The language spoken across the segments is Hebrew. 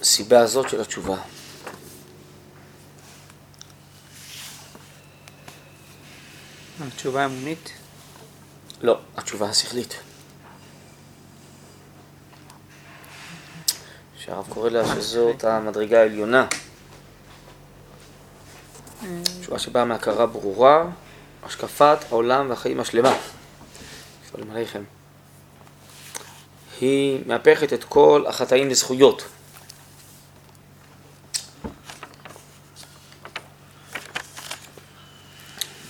הסיבה הזאת של התשובה. התשובה האמונית? לא, התשובה השכלית. שהרב קורא לה שזאת המדרגה העליונה. תשובה שבאה מהכרה ברורה, השקפת העולם והחיים השלמה. שלום עליכם. היא מהפכת את כל החטאים לזכויות.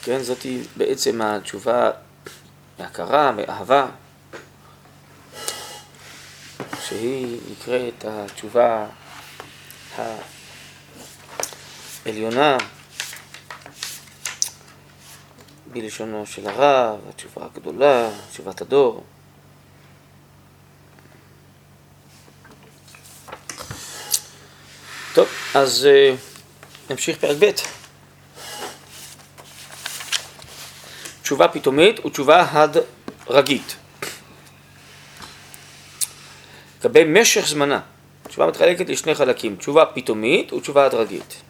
כן, זאת בעצם התשובה מהכרה, מאהבה, שהיא נקראת התשובה העליונה בלשונו של הרב, התשובה הגדולה, תשובת הדור. טוב, אז uh, נמשיך פרק ב'. תשובה פתאומית ותשובה הדרגית. לגבי משך זמנה, תשובה מתחלקת לשני חלקים, תשובה פתאומית ותשובה הדרגית.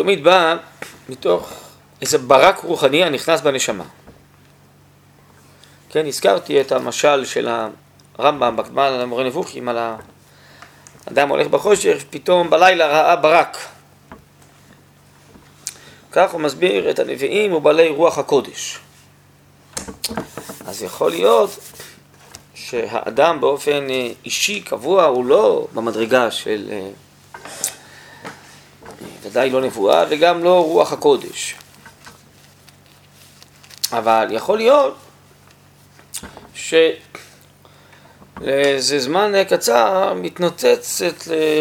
הפתאומית באה מתוך איזה ברק רוחני הנכנס בנשמה. כן, הזכרתי את המשל של הרמב"ם בקדמה על המורה נבוכים, על האדם הולך בחושך, פתאום בלילה ראה ברק. כך הוא מסביר את הנביאים ובעלי רוח הקודש. אז יכול להיות שהאדם באופן אישי, קבוע, הוא לא במדרגה של ודאי לא נבואה וגם לא רוח הקודש. אבל יכול להיות שלאיזה זמן קצר מתנוצצת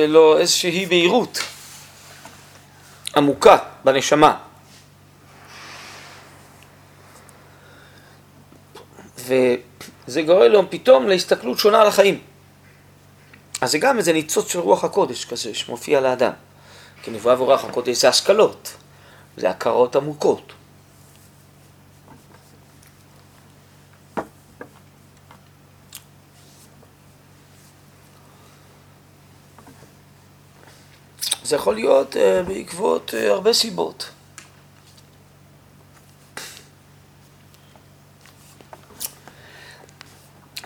לו איזושהי בהירות עמוקה בנשמה. וזה גורם לו פתאום להסתכלות שונה על החיים. אז זה גם איזה ניצוץ של רוח הקודש כזה שמופיע לאדם. כי נבואה ורוח הקודש זה השכלות, זה הכרות עמוקות. זה יכול להיות uh, בעקבות uh, הרבה סיבות.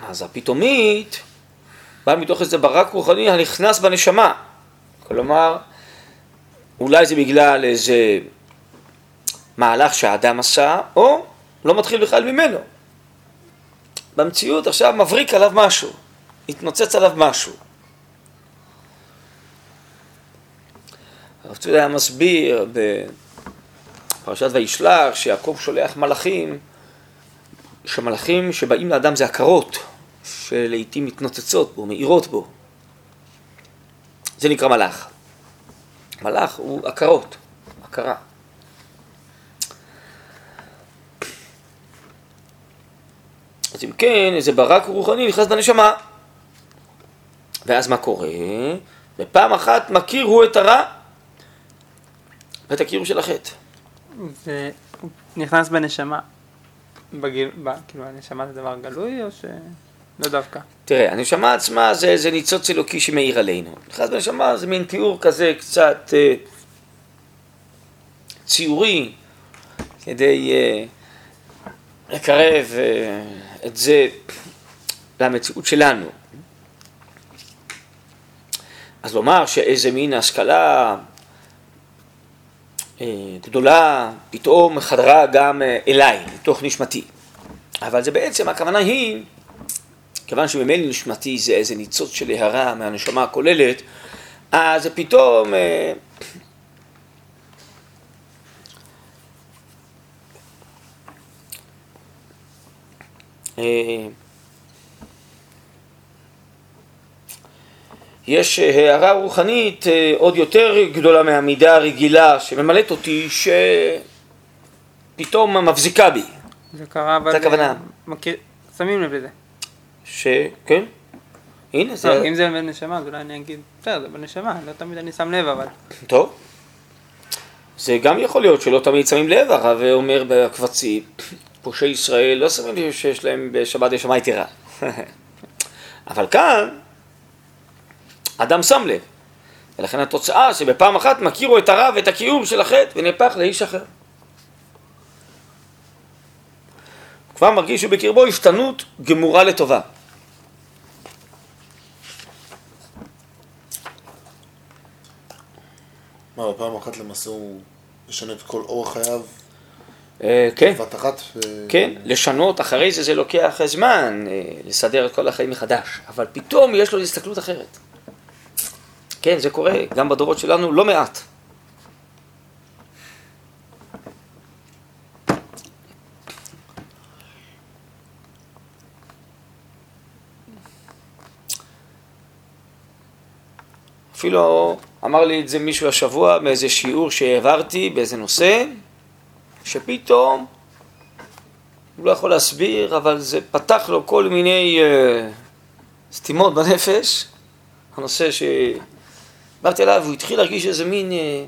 אז הפתאומית באה מתוך איזה ברק רוחני הנכנס בנשמה. כלומר, אולי זה בגלל איזה מהלך שהאדם עשה, או לא מתחיל בכלל ממנו. במציאות עכשיו מבריק עליו משהו, התנוצץ עליו משהו. הרב צבי היה מסביר בפרשת וישלח שיעקב שולח מלאכים, שמלאכים שבאים לאדם זה הכרות, שלעיתים מתנוצצות בו, מאירות בו. זה נקרא מלאך. מלאך הוא הכרות, הכרה. אז אם כן, איזה ברק רוחני נכנס בנשמה. ואז מה קורה? בפעם אחת מכיר הוא את הרע ואת הקיום של החטא. זה נכנס בנשמה, בגיל, ב, כאילו הנשמה זה דבר גלוי או ש... לא דווקא. תראה, הנשמה עצמה זה איזה ניצוץ אלוקי שמאיר עלינו. נכנס בנשמה זה מין תיאור כזה קצת אה, ציורי, כדי אה, לקרב אה, את זה למציאות שלנו. אז לומר שאיזה מין השכלה אה, גדולה פתאום חדרה גם אה, אליי, לתוך נשמתי. אבל זה בעצם, הכוונה היא כיוון שממילא נשמתי זה איזה ניצוץ של הערה מהנשמה הכוללת, אז פתאום... אה, אה, יש הערה רוחנית אה, עוד יותר גדולה מהמידה הרגילה שממלאת אותי, שפתאום מבזיקה בי. זה קרה, אבל... זה הכוונה. מכיר, שמים לב לזה. שכן, הנה לא, זה, אם זה בנשמה, אז אולי אני אגיד, בסדר, זה בנשמה, לא תמיד אני שם לב, אבל... טוב. זה גם יכול להיות שלא תמיד שמים לב, הרב אומר בקבצים, פושעי ישראל לא שמים לב שיש להם בשבת נשמה יתרה. אבל כאן, אדם שם לב. ולכן התוצאה שבפעם אחת מכירו את הרב ואת הכיעור של החטא ונהפך לאיש אחר. כבר מרגיש שבקרבו השתנות גמורה לטובה. מה, בפעם אחת למעשה הוא משנה את כל אורח חייו אה, כן, בבת אחת? כן, לשנות אחרי זה זה לוקח זמן, אה, לסדר את כל החיים מחדש, אבל פתאום יש לו הסתכלות אחרת. כן, זה קורה גם בדורות שלנו לא מעט. אפילו אמר לי את זה מישהו השבוע מאיזה שיעור שהעברתי באיזה נושא, שפתאום, הוא לא יכול להסביר, אבל זה פתח לו כל מיני אה, סתימות בנפש, הנושא שדיברתי עליו, הוא התחיל להרגיש איזה מין אה,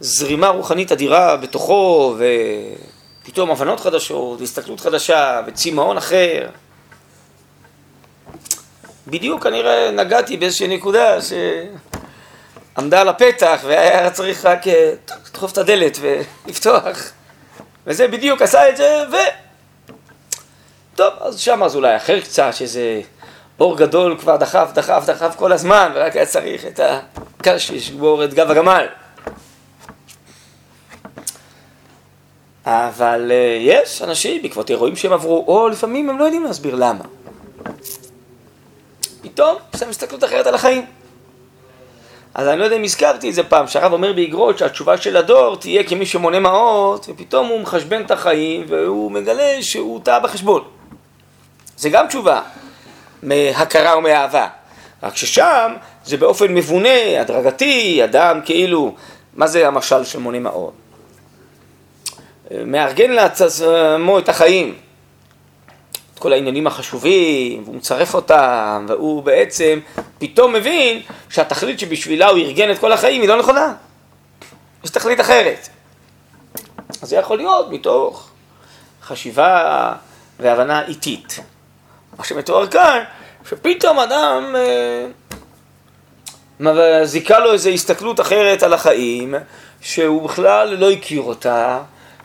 זרימה רוחנית אדירה בתוכו, ופתאום הבנות חדשות, והסתכלות חדשה, וצמאון אחר. בדיוק כנראה נגעתי באיזושהי נקודה שעמדה על הפתח והיה צריך רק אה, לדחוף את הדלת ולפתוח וזה בדיוק עשה את זה ו... טוב, אז שם אז אולי אחר קצת שזה אור גדול כבר דחף, דחף, דחף כל הזמן ורק היה צריך את הקש שישבור את גב הגמל אבל אה, יש אנשים בעקבות אירועים שהם עברו, או לפעמים הם לא יודעים להסביר למה. פתאום יש להם הסתכלות אחרת על החיים. אז אני לא יודע אם הזכרתי את זה פעם, שהרב אומר באגרות שהתשובה של הדור תהיה כמי שמונה מעות, ופתאום הוא מחשבן את החיים, והוא מגלה שהוא טעה בחשבון. זה גם תשובה מהכרה ומאהבה. רק ששם זה באופן מבונה, הדרגתי, אדם כאילו, מה זה המשל של מונה מעות? מארגן לעצמו את החיים, כל העניינים החשובים, והוא מצרף אותם, והוא בעצם פתאום מבין שהתכלית שבשבילה הוא ארגן את כל החיים היא לא נכונה. יש תכלית אחרת. אז זה יכול להיות מתוך חשיבה והבנה איטית. מה שמתואר כאן, שפתאום אדם אה, זיכה לו איזו הסתכלות אחרת על החיים, שהוא בכלל לא הכיר אותה,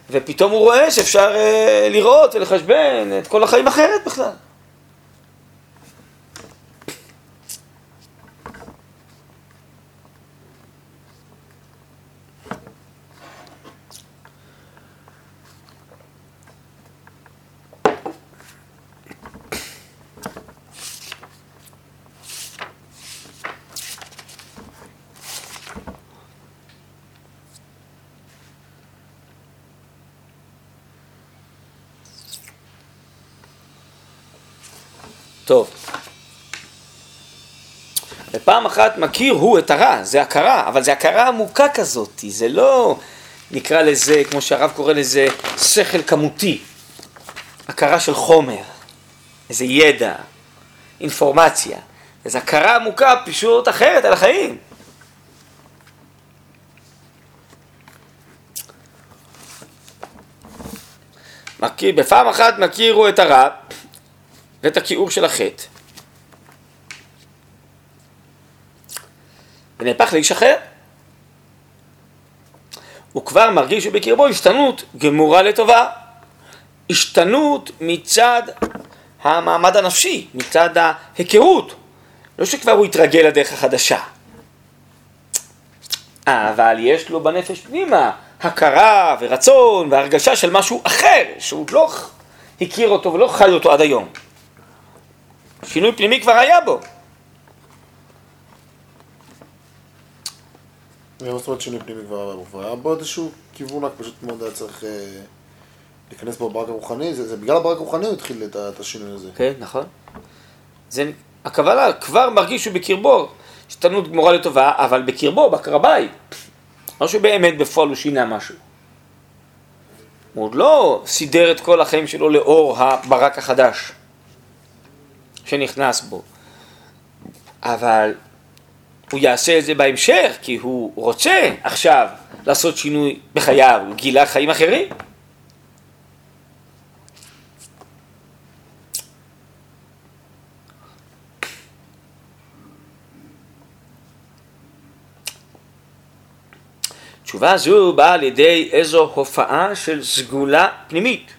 ופתאום הוא רואה שאפשר אה, לראות ולחשבן את כל החיים אחרת בכלל. טוב. ופעם אחת מכיר הוא את הרע, זה הכרה, אבל זה הכרה עמוקה כזאת, זה לא נקרא לזה, כמו שהרב קורא לזה, שכל כמותי, הכרה של חומר, איזה ידע, אינפורמציה, איזו הכרה עמוקה פשוט אחרת על החיים. מכיר, בפעם אחת מכירו את הרע ואת הכיעור של החטא. ונהפך לאיש אחר. הוא כבר מרגיש שבקרבו השתנות גמורה לטובה. השתנות מצד המעמד הנפשי, מצד ההיכרות. לא שכבר הוא התרגל לדרך החדשה. אבל יש לו בנפש פנימה הכרה ורצון והרגשה של משהו אחר, שהוא לא הכיר אותו ולא חי אותו עד היום. שינוי פנימי כבר היה בו. מה זאת אומרת שינוי פנימי כבר היה בו? כבר היה בו איזשהו כיוון, רק פשוט מאוד היה צריך אה, להיכנס בו ברק הרוחני, זה, זה בגלל הברק הרוחני הוא התחיל את, השינוי הזה. כן, נכון. זה, הכוונה כבר מרגיש שהוא בקרבו השתנות גמורה לטובה, אבל בקרבו, בקרביים. לא שבאמת בפועל הוא שינה משהו. הוא עוד לא סידר את כל החיים שלו לאור הברק החדש שנכנס בו. אבל הוא יעשה את זה בהמשך, כי הוא רוצה עכשיו לעשות שינוי בחייו, הוא גילה חיים אחרים. תשובה זו באה על ידי איזו הופעה של סגולה פנימית.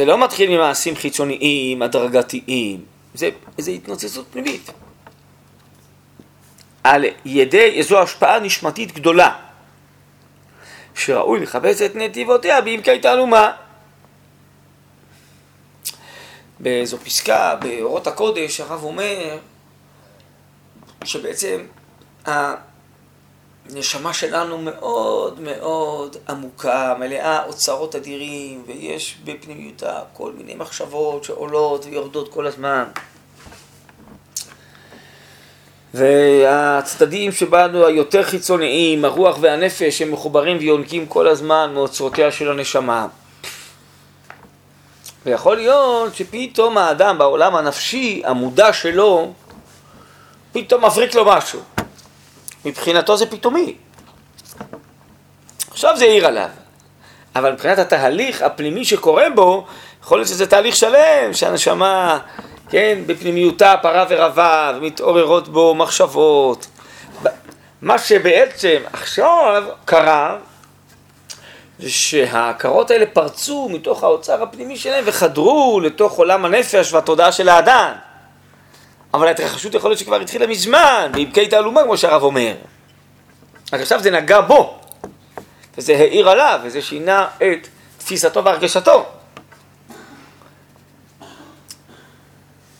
זה לא מתחיל ממעשים חיצוניים, הדרגתיים, זה איזו התנוצצות פנימית. על ידי איזו השפעה נשמתית גדולה, שראוי לחפש את נתיבותיה בעמקי תעלומה. באיזו פסקה, באורות הקודש, הרב אומר שבעצם הנשמה שלנו מאוד מאוד עמוקה, מלאה אוצרות אדירים, ויש בפנימיותה כל מיני מחשבות שעולות ויורדות כל הזמן. והצדדים שבנו היותר חיצוניים, הרוח והנפש, הם מחוברים ויונקים כל הזמן מאוצרותיה של הנשמה. ויכול להיות שפתאום האדם בעולם הנפשי, המודע שלו, פתאום מבריק לו משהו. מבחינתו זה פתאומי. עכשיו זה העיר עליו. אבל מבחינת התהליך הפנימי שקורה בו, יכול להיות שזה תהליך שלם, שהנשמה, כן, בפנימיותה פרה ורבה, ומתעוררות בו מחשבות. מה שבעצם עכשיו קרה, זה שהעקרות האלה פרצו מתוך האוצר הפנימי שלהם וחדרו לתוך עולם הנפש והתודעה של האדם. אבל ההתרחשות יכול להיות שכבר התחילה מזמן, בעמקי תעלומה, כמו שהרב אומר. רק עכשיו זה נגע בו, וזה העיר עליו, וזה שינה את תפיסתו והרגשתו.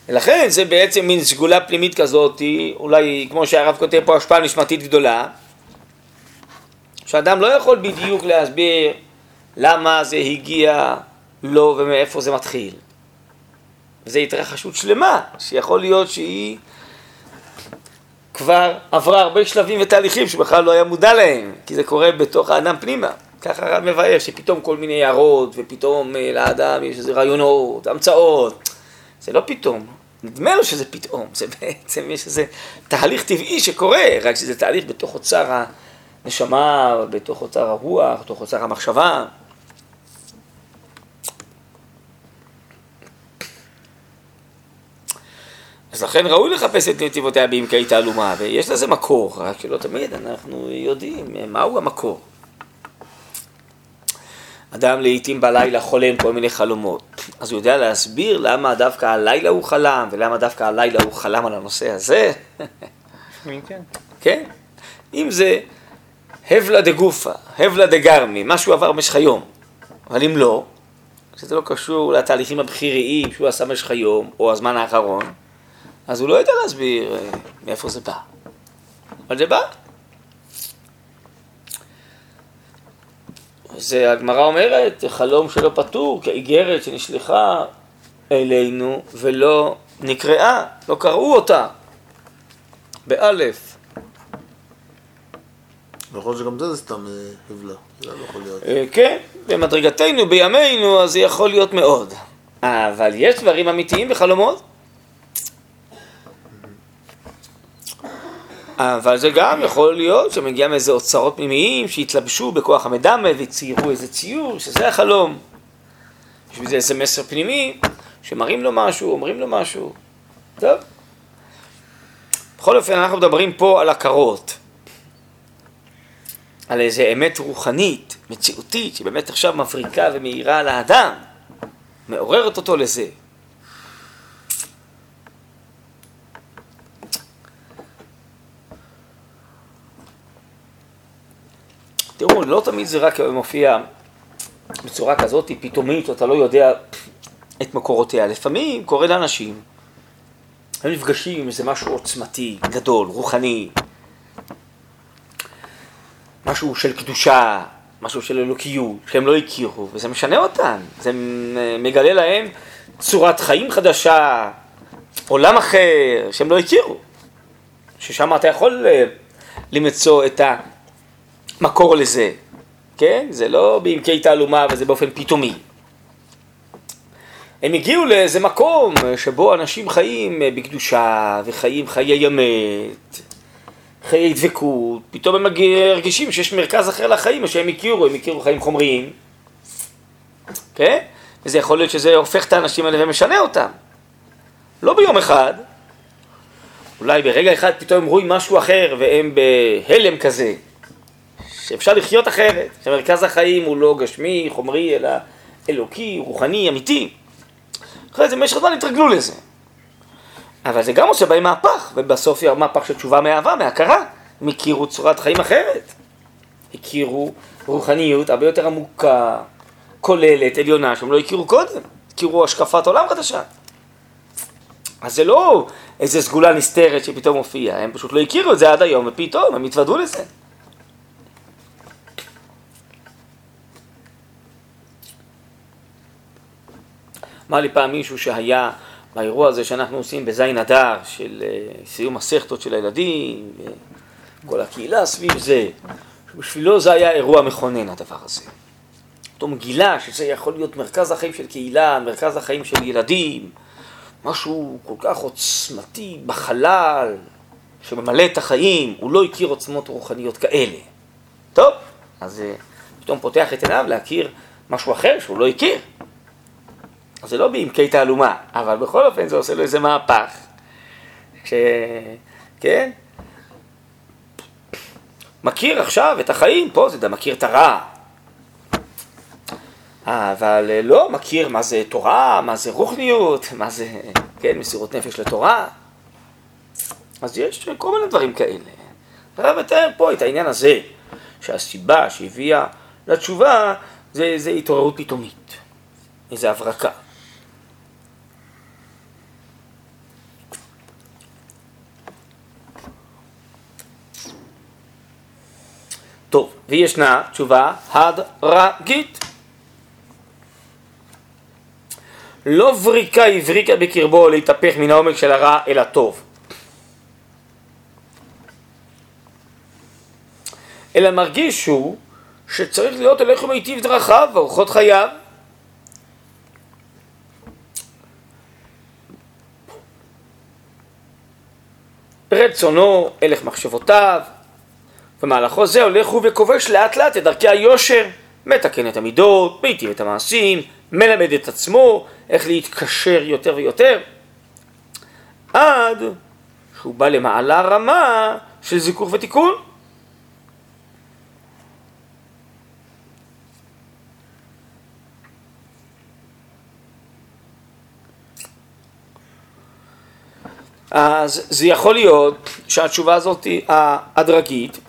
ולכן זה בעצם מין סגולה פנימית כזאת, אולי כמו שהרב כותב פה השפעה נשמתית גדולה, שאדם לא יכול בדיוק להסביר למה זה הגיע לו ומאיפה זה מתחיל. וזו התרחשות שלמה, שיכול להיות שהיא כבר עברה הרבה שלבים ותהליכים שבכלל לא היה מודע להם, כי זה קורה בתוך האדם פנימה. ככה הרב מבאר שפתאום כל מיני הערות, ופתאום אה, לאדם יש איזה רעיונות, המצאות. זה לא פתאום, נדמה לו שזה פתאום, זה בעצם יש איזה תהליך טבעי שקורה, רק שזה תהליך בתוך אוצר הנשמה, בתוך אוצר הרוח, בתוך אוצר המחשבה. אז לכן ראוי לחפש את נתיבותיה בעמקי תעלומה, ויש לזה מקור, רק שלא תמיד אנחנו יודעים מהו המקור. אדם לעיתים בלילה חולם כל מיני חלומות, אז הוא יודע להסביר למה דווקא הלילה הוא חלם, ולמה דווקא הלילה הוא חלם על הנושא הזה. כן. כן? אם זה הבלה דגופה, הבלה דגרמי, משהו עבר במשך היום, אבל אם לא, שזה לא קשור לתהליכים הבכיריים שהוא עשה במשך היום, או הזמן האחרון, אז הוא לא יודע להסביר אה, מאיפה זה בא. אבל זה בא. זה הגמרא אומרת, חלום שלא פתור, כאיגרת שנשלחה אלינו ולא נקראה, לא קראו אותה, באלף. יכול להיות שגם זה זה סתם אה, הבלה, זה לא יכול להיות. אה, כן, במדרגתנו, בימינו, אז זה יכול להיות מאוד. אבל יש דברים אמיתיים בחלומות. אבל זה גם יכול להיות שמגיע מאיזה אוצרות פנימיים שהתלבשו בכוח המדמה וציירו איזה ציור, שזה החלום. יש בזה איזה מסר פנימי, שמראים לו משהו, אומרים לו משהו. טוב. בכל אופן, אנחנו מדברים פה על הכרות. על איזה אמת רוחנית, מציאותית, שבאמת עכשיו מבריקה ומאירה על האדם, מעוררת אותו לזה. תראו, לא תמיד זה רק מופיע בצורה כזאת פתאומית, אתה לא יודע את מקורותיה. לפעמים קורה לאנשים, הם נפגשים עם איזה משהו עוצמתי, גדול, רוחני, משהו של קדושה, משהו של אלוקיות, שהם לא הכירו, וזה משנה אותם, זה מגלה להם צורת חיים חדשה, עולם אחר, שהם לא הכירו, ששם אתה יכול אה, למצוא את ה... מקור לזה, כן? זה לא בעמקי תעלומה וזה באופן פתאומי. הם הגיעו לאיזה מקום שבו אנשים חיים בקדושה וחיים חיי אמת, חיי דבקות, פתאום הם מרגישים שיש מרכז אחר לחיים, מה שהם הכירו, הם הכירו חיים חומריים, כן? וזה יכול להיות שזה הופך את האנשים האלה ומשנה אותם. לא ביום אחד, אולי ברגע אחד פתאום הם רואים משהו אחר והם בהלם כזה, שאפשר לחיות אחרת, שמרכז החיים הוא לא גשמי, חומרי, אלא אלוקי, רוחני, אמיתי. אחרי זה במשך הזמן התרגלו לזה. אבל זה גם עושה בהם מהפך, ובסוף יהיה מהפך של תשובה מאהבה, מהכרה. הם הכירו צורת חיים אחרת. הכירו רוחניות הרבה יותר עמוקה, כוללת, עליונה, שהם לא הכירו קודם. הכירו השקפת עולם חדשה. אז זה לא איזה סגולה נסתרת שפתאום הופיעה, הם פשוט לא הכירו את זה עד היום, ופתאום הם התוודעו לזה. אמר לי פעם מישהו שהיה באירוע הזה שאנחנו עושים בזין אדר, של uh, סיום הסכתות של הילדים, כל הקהילה סביב זה, בשבילו זה היה אירוע מכונן הדבר הזה. פתאום גילה שזה יכול להיות מרכז החיים של קהילה, מרכז החיים של ילדים, משהו כל כך עוצמתי בחלל, שממלא את החיים, הוא לא הכיר עוצמות רוחניות כאלה. טוב, אז uh, פתאום פותח את עיניו להכיר משהו אחר שהוא לא הכיר. זה לא בעמקי תעלומה, אבל בכל אופן זה עושה לו איזה מהפך. ש... כן? מכיר עכשיו את החיים, פה זה מכיר את הרע. אבל לא מכיר מה זה תורה, מה זה רוחניות, מה זה, כן, מסירות נפש לתורה. אז יש כל מיני דברים כאלה. הרב מתאר פה את העניין הזה, שהסיבה שהביאה לתשובה זה, זה התעוררות פתאומית, איזה הברקה. טוב, וישנה תשובה הדרגית. לא וריקה הבריקה בקרבו להתהפך מן העומק של הרע אל הטוב. אלא מרגיש הוא שצריך להיות הולך ומיטיב דרכיו ואורחות חייו. רצונו, הלך מחשבותיו, במהלכו זה הולך הוא וכובש לאט לאט את דרכי היושר, מתקן את המידות, מיטיב את המעשים, מלמד את עצמו איך להתקשר יותר ויותר, עד שהוא בא למעלה רמה של זיכוך ותיקון. אז זה יכול להיות שהתשובה הזאת היא הדרגית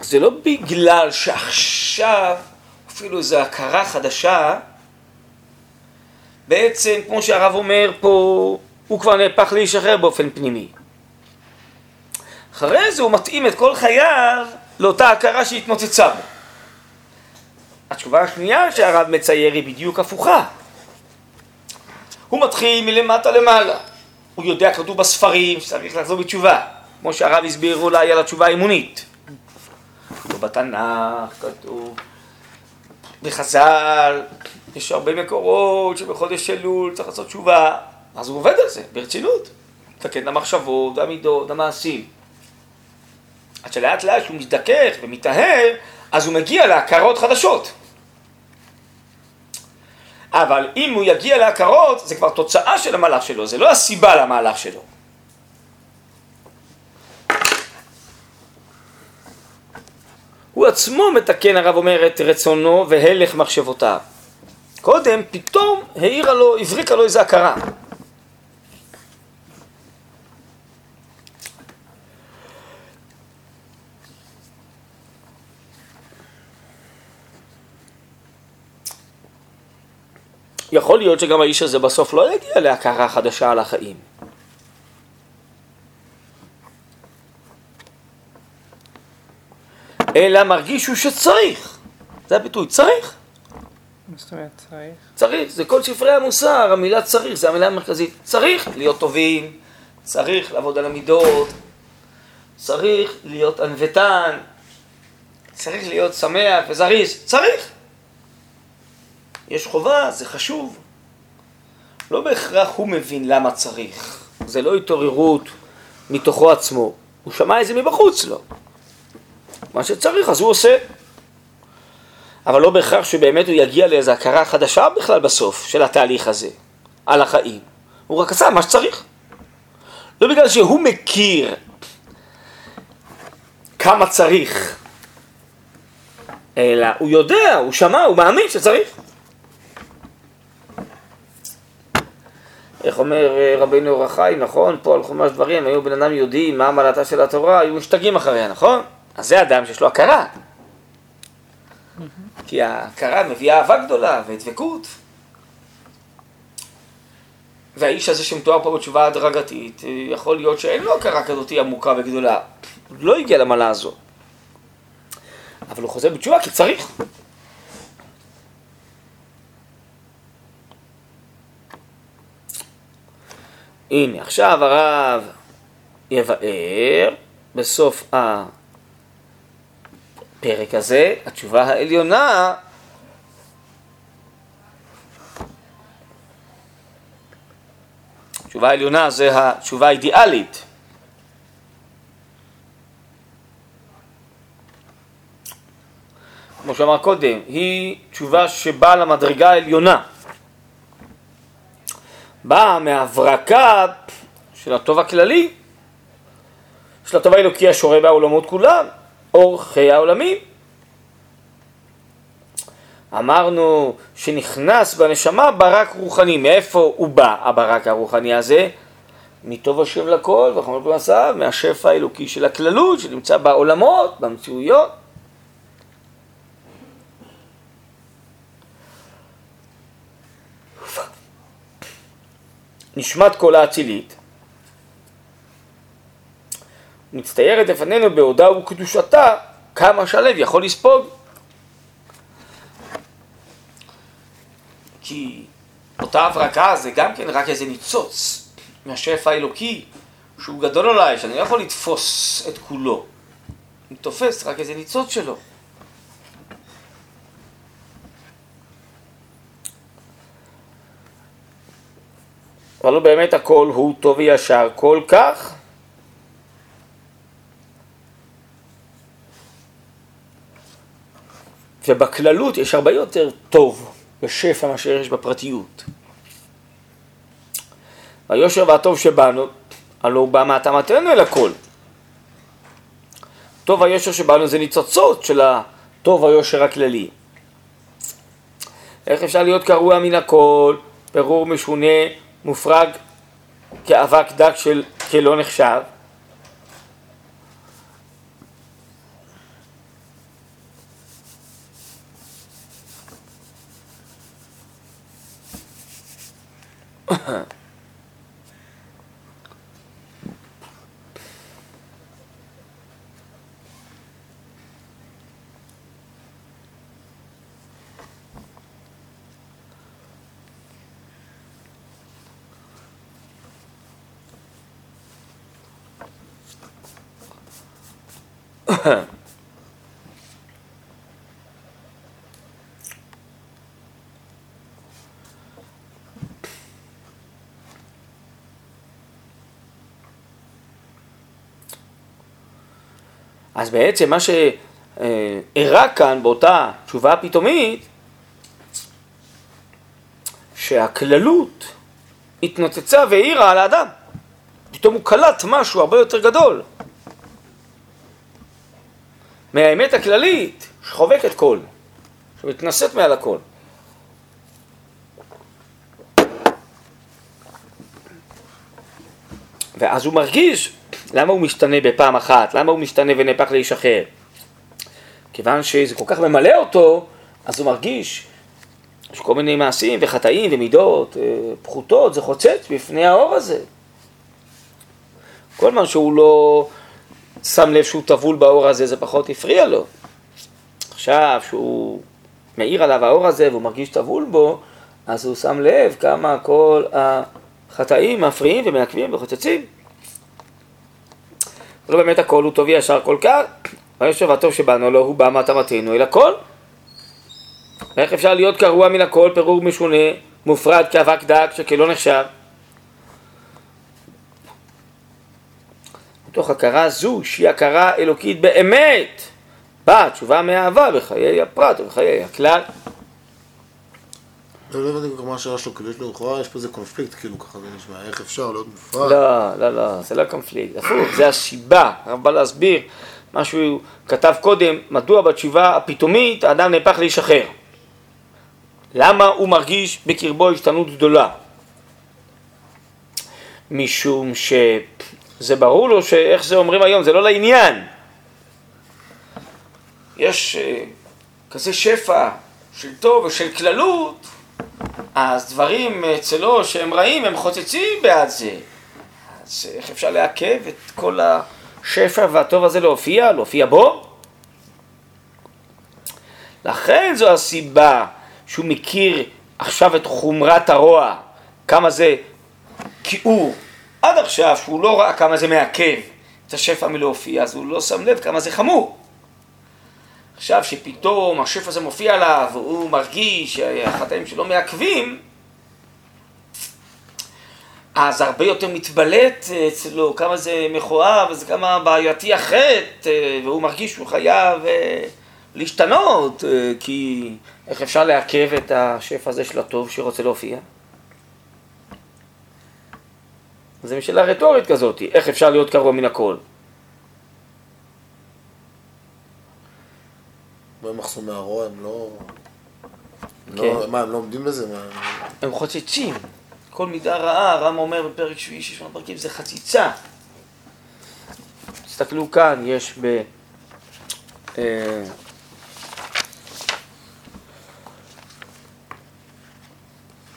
זה לא בגלל שעכשיו אפילו איזו הכרה חדשה, בעצם, כמו שהרב אומר פה, הוא כבר נהפך לאיש אחר באופן פנימי. אחרי זה הוא מתאים את כל חייו לאותה הכרה שהתנוצצה בו. התשובה השנייה שהרב מצייר היא בדיוק הפוכה. הוא מתחיל מלמטה למעלה. הוא יודע, כתוב בספרים, שצריך לחזור בתשובה. כמו שהרב הסביר אולי על התשובה האמונית. כתוב בתנ"ך, כתוב בחז"ל, יש הרבה מקורות שבחודש אלול צריך לעשות תשובה, אז הוא עובד על זה, ברצינות. לתקן את המחשבות, המידות, המעשים. עד שלאט לאט כשהוא מזדכך ומתאהר, אז הוא מגיע להכרות חדשות. אבל אם הוא יגיע להכרות, זה כבר תוצאה של המהלך שלו, זה לא הסיבה למהלך שלו. הוא עצמו מתקן, הרב אומר, את רצונו והלך מחשבותיו. קודם, פתאום העירה לו, הבריקה לו איזה הכרה. יכול להיות שגם האיש הזה בסוף לא יגיע להכרה חדשה על החיים. אלא מרגיש הוא שצריך. זה הביטוי, צריך. מה זאת אומרת צריך? צריך, זה כל ספרי המוסר, המילה צריך, זה המילה המרכזית. צריך להיות טובים, צריך לעבוד על המידות, צריך להיות ענוותן, צריך להיות שמח וזריז, צריך. יש חובה, זה חשוב. לא בהכרח הוא מבין למה צריך. זה לא התעוררות מתוכו עצמו. הוא שמע את זה מבחוץ לו. מה שצריך אז הוא עושה. אבל לא בהכרח שבאמת הוא יגיע לאיזו הכרה חדשה בכלל בסוף של התהליך הזה, על החיים. הוא רק עשה מה שצריך. לא בגלל שהוא מכיר כמה צריך, אלא הוא יודע, הוא שמע, הוא מאמין שצריך. איך אומר אה, רבינו אור החיים, נכון? פה על חומש דברים, היו בן אדם יודעים מה מעלתה של התורה, היו משתגעים אחריה, נכון? אז זה אדם שיש לו הכרה. כי ההכרה מביאה אהבה גדולה ודבקות. והאיש הזה שמתואר פה בתשובה הדרגתית, יכול להיות שאין לו הכרה כזאת עמוקה וגדולה. לא הגיע למעלה הזו. אבל הוא חוזר בתשובה כי צריך. הנה, עכשיו הרב יבאר בסוף הפרק הזה, התשובה העליונה התשובה העליונה זה התשובה האידיאלית. כמו שאמר קודם, היא תשובה שבאה למדרגה העליונה. באה מהברקה של הטוב הכללי, של הטוב האלוקי השורה בעולמות כולם, אור חיי העולמים. אמרנו שנכנס בנשמה ברק רוחני, מאיפה הוא בא הברק הרוחני הזה? מטוב השם לכל וחומר פרנסיו, מהשפע האלוקי של הכללות שנמצא בעולמות, במציאויות. נשמת כל האצילית, מצטיירת לפנינו בהודעה וקדושתה כמה שהלב יכול לספוג. כי אותה הברקה זה גם כן רק איזה ניצוץ מהשפע האלוקי שהוא גדול עליי, שאני לא יכול לתפוס את כולו. אני תופס רק איזה ניצוץ שלו. אבל לא באמת הכל הוא טוב וישר כל כך. ובכללות יש הרבה יותר טוב בשפע מאשר יש בפרטיות. היושר והטוב שבנו, הלא הוא בא מהתאמתנו אל הכל. טוב היושר שבנו זה ניצוצות של הטוב היושר הכללי. איך אפשר להיות קרוע מן הכל, ברור משונה מופרג כאבק דק של כלא נחשב. Huh. אז בעצם מה שאירע כאן באותה תשובה הפתאומית, שהכללות התנוצצה והאירה על האדם. פתאום הוא קלט משהו הרבה יותר גדול. מהאמת הכללית שחובקת כל, שמתנשאת מעל הכל. ואז הוא מרגיש למה הוא משתנה בפעם אחת, למה הוא משתנה ונהפך לאיש אחר. כיוון שזה כל כך ממלא אותו, אז הוא מרגיש שכל מיני מעשים וחטאים ומידות אה, פחותות, זה חוצץ בפני האור הזה. כל זמן שהוא לא שם לב שהוא טבול באור הזה, זה פחות הפריע לו. עכשיו שהוא מאיר עליו האור הזה והוא מרגיש טבול בו, אז הוא שם לב כמה כל החטאים מפריעים ומעכבים וחוצצים. לא באמת הכל הוא טוב וישר כל כך, היושב הטוב שבאנו לו הוא בא מהתאמתנו אל הכל. איך אפשר להיות קרוע מן הכל, פירור משונה, מופרד כאבק דק שכלא נחשב? מתוך הכרה זו, שהיא הכרה אלוקית באמת, באה תשובה מאהבה בחיי הפרט ובחיי הכלל. לא לא הבנתי כל כך מה השאלה שלו, כאילו יש לו לכאורה, יש פה איזה קונפליקט, כאילו ככה זה נשמע, איך אפשר להיות מופרד? לא, לא, לא, זה לא קונפליקט, הפוך, זה הסיבה, הרב בא להסביר מה שהוא כתב קודם, מדוע בתשובה הפתאומית האדם נהפך לאיש אחר. למה הוא מרגיש בקרבו השתנות גדולה? משום שזה ברור לו שאיך זה אומרים היום, זה לא לעניין. יש אה, כזה שפע של טוב ושל כללות, אז דברים אצלו שהם רעים, הם חוצצים בעד זה. אז איך אפשר לעכב את כל השפע והטוב הזה להופיע, להופיע בו? לכן זו הסיבה שהוא מכיר עכשיו את חומרת הרוע, כמה זה כיעור. עד עכשיו שהוא לא ראה כמה זה מעכב את השפע מלהופיע, אז הוא לא שם לב כמה זה חמור. עכשיו שפתאום השפע הזה מופיע עליו, והוא מרגיש שהחטאים שלו מעכבים, אז הרבה יותר מתבלט אצלו כמה זה מכוער וזה כמה בעייתי החטא, והוא מרגיש שהוא חייב אה, להשתנות, אה, כי איך אפשר לעכב את השפע הזה של הטוב שרוצה להופיע? זו שאלה רטורית כזאת, איך אפשר להיות קרוע מן הכל? במחסומי הרוע הם לא... כן. לא- מה, הם לא עומדים בזה? מה, הם חוצצים. כל מידה רעה, הרמב"ם אומר בפרק שביעי של שמונה פרקים, זה חציצה. תסתכלו כאן, יש ב... אה,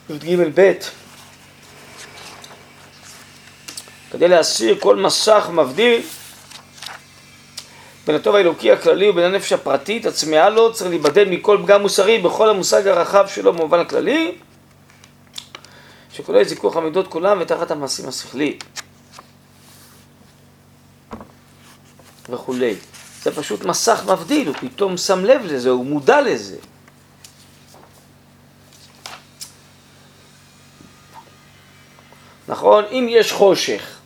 י"ג ב' כדי להסיר כל מסך מבדיל בין הטוב האלוקי הכללי ובין הנפש הפרטית הצמאה לו צריך להיבדל מכל פגם מוסרי בכל המושג הרחב שלו במובן הכללי שכולל זיכוך המידות כולם ותחת המעשים השכליים וכולי. זה פשוט מסך מבדיל, הוא פתאום שם לב לזה, הוא מודע לזה. נכון? אם יש חושך,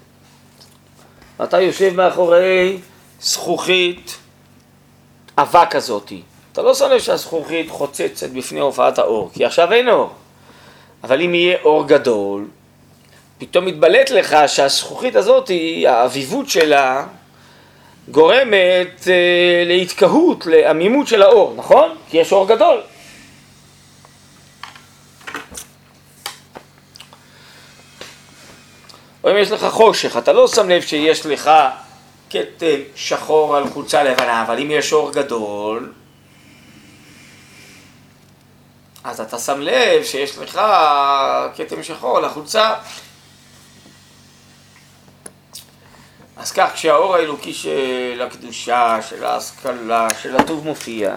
אתה יושב מאחורי זכוכית אבק כזאתי, אתה לא לב שהזכוכית חוצצת בפני הופעת האור, כי עכשיו אין אור. אבל אם יהיה אור גדול, פתאום מתבלט לך שהזכוכית הזאת, האביבות שלה, גורמת אה, להתקהות, לעמימות של האור, נכון? כי יש אור גדול. או אם יש לך חושך, אתה לא שם לב שיש לך כתם שחור על חולצה לבנה, אבל אם יש אור גדול, אז אתה שם לב שיש לך כתם שחור על החולצה. אז כך, כשהאור האלוקי של הקדושה, של ההשכלה, של הטוב מופיע,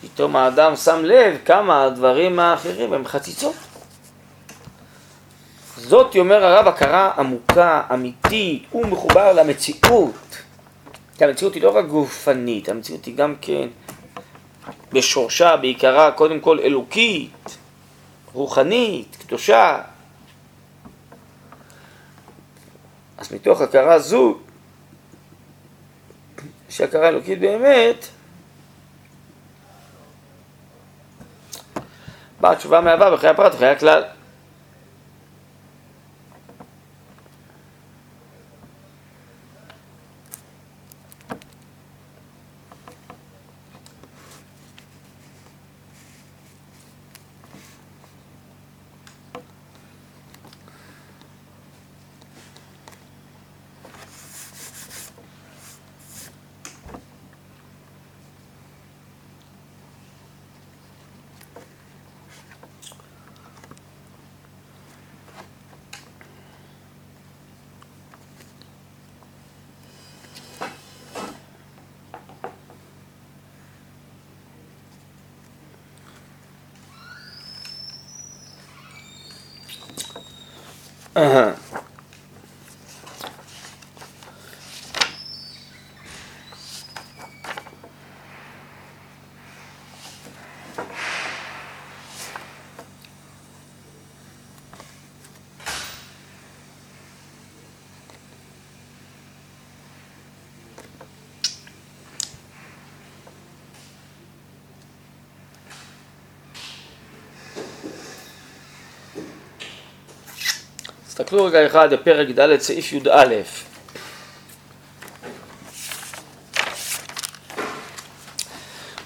פתאום האדם שם לב כמה הדברים האחרים הם חציצות. זאת, אומר הרב, הכרה עמוקה, אמיתית, הוא מחובר למציאות. כי המציאות היא לא רק גופנית, המציאות היא גם כן בשורשה, בעיקרה, קודם כל אלוקית, רוחנית, קדושה. אז מתוך הכרה זו, שהכרה אלוקית באמת, באה תשובה מאהבה בחיי הפרט ובחיי הכלל. תסתכלו רגע אחד בפרק ד' סעיף י"א.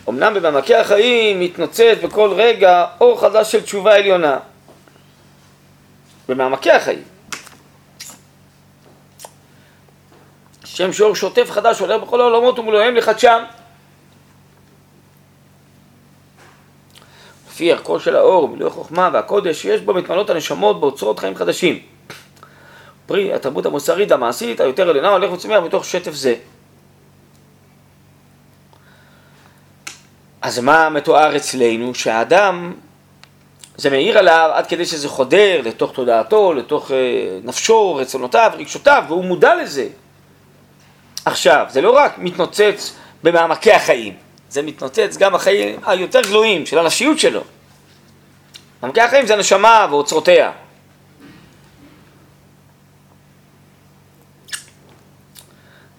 אמנם במעמקי החיים מתנוצץ בכל רגע אור חדש של תשובה עליונה. במעמקי החיים. שם שאור שוטף חדש הולך בכל העולמות ומולוהם לחדשם. לפי ערכו של האור, מילוי החוכמה והקודש שיש בו מתמלאות הנשמות באוצרות חיים חדשים. פרי התרבות המוסרית המעשית היותר עליונה הולך וצומח מתוך שטף זה. אז מה מתואר אצלנו? שהאדם, זה מאיר עליו עד כדי שזה חודר לתוך תודעתו, לתוך אה, נפשו, רצונותיו, רגשותיו, והוא מודע לזה. עכשיו, זה לא רק מתנוצץ במעמקי החיים, זה מתנוצץ גם בחיים היותר גלויים של הנפשיות שלו. מעמקי החיים זה הנשמה ואוצרותיה.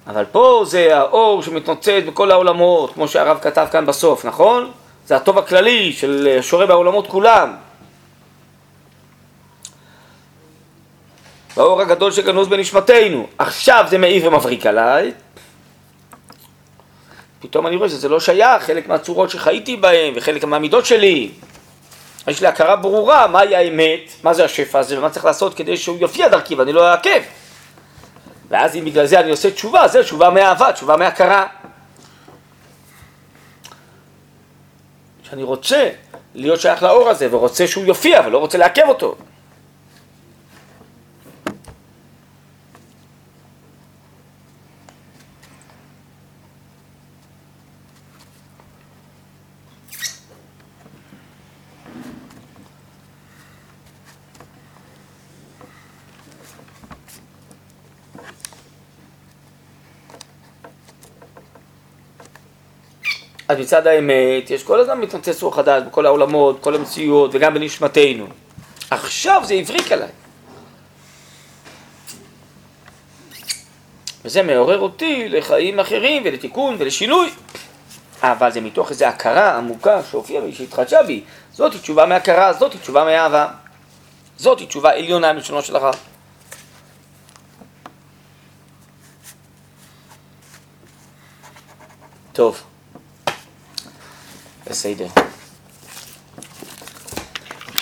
אבל פה זה האור שמתנוצץ בכל העולמות, כמו שהרב כתב כאן בסוף, נכון? זה הטוב הכללי של שורה בעולמות כולם. באור הגדול שגנוז בנשמתנו. עכשיו זה מאיר ומבריק עליי. פתאום אני רואה שזה לא שייך, חלק מהצורות שחייתי בהן וחלק מהמידות שלי. יש לי הכרה ברורה מהי האמת, מה זה השפע הזה ומה צריך לעשות כדי שהוא יופיע דרכי ואני לא אעכב. ואז אם בגלל זה אני עושה תשובה, זה תשובה מאהבה, תשובה מהכרה. שאני רוצה להיות שייך לאור הזה ורוצה שהוא יופיע ולא רוצה לעכב אותו. אז מצד האמת, יש כל הזמן מתנוצץ רוח חדש בכל העולמות, בכל המציאות, וגם בנשמתנו. עכשיו זה הבריק עליי. וזה מעורר אותי לחיים אחרים ולתיקון ולשינוי. אבל זה מתוך איזו הכרה עמוקה שהופיעה בי, שהתחדשה בי. זאתי תשובה מהכרה, זאתי תשובה מאהבה. זאתי תשובה עליונה מלשונו של הרב. טוב. בסדר.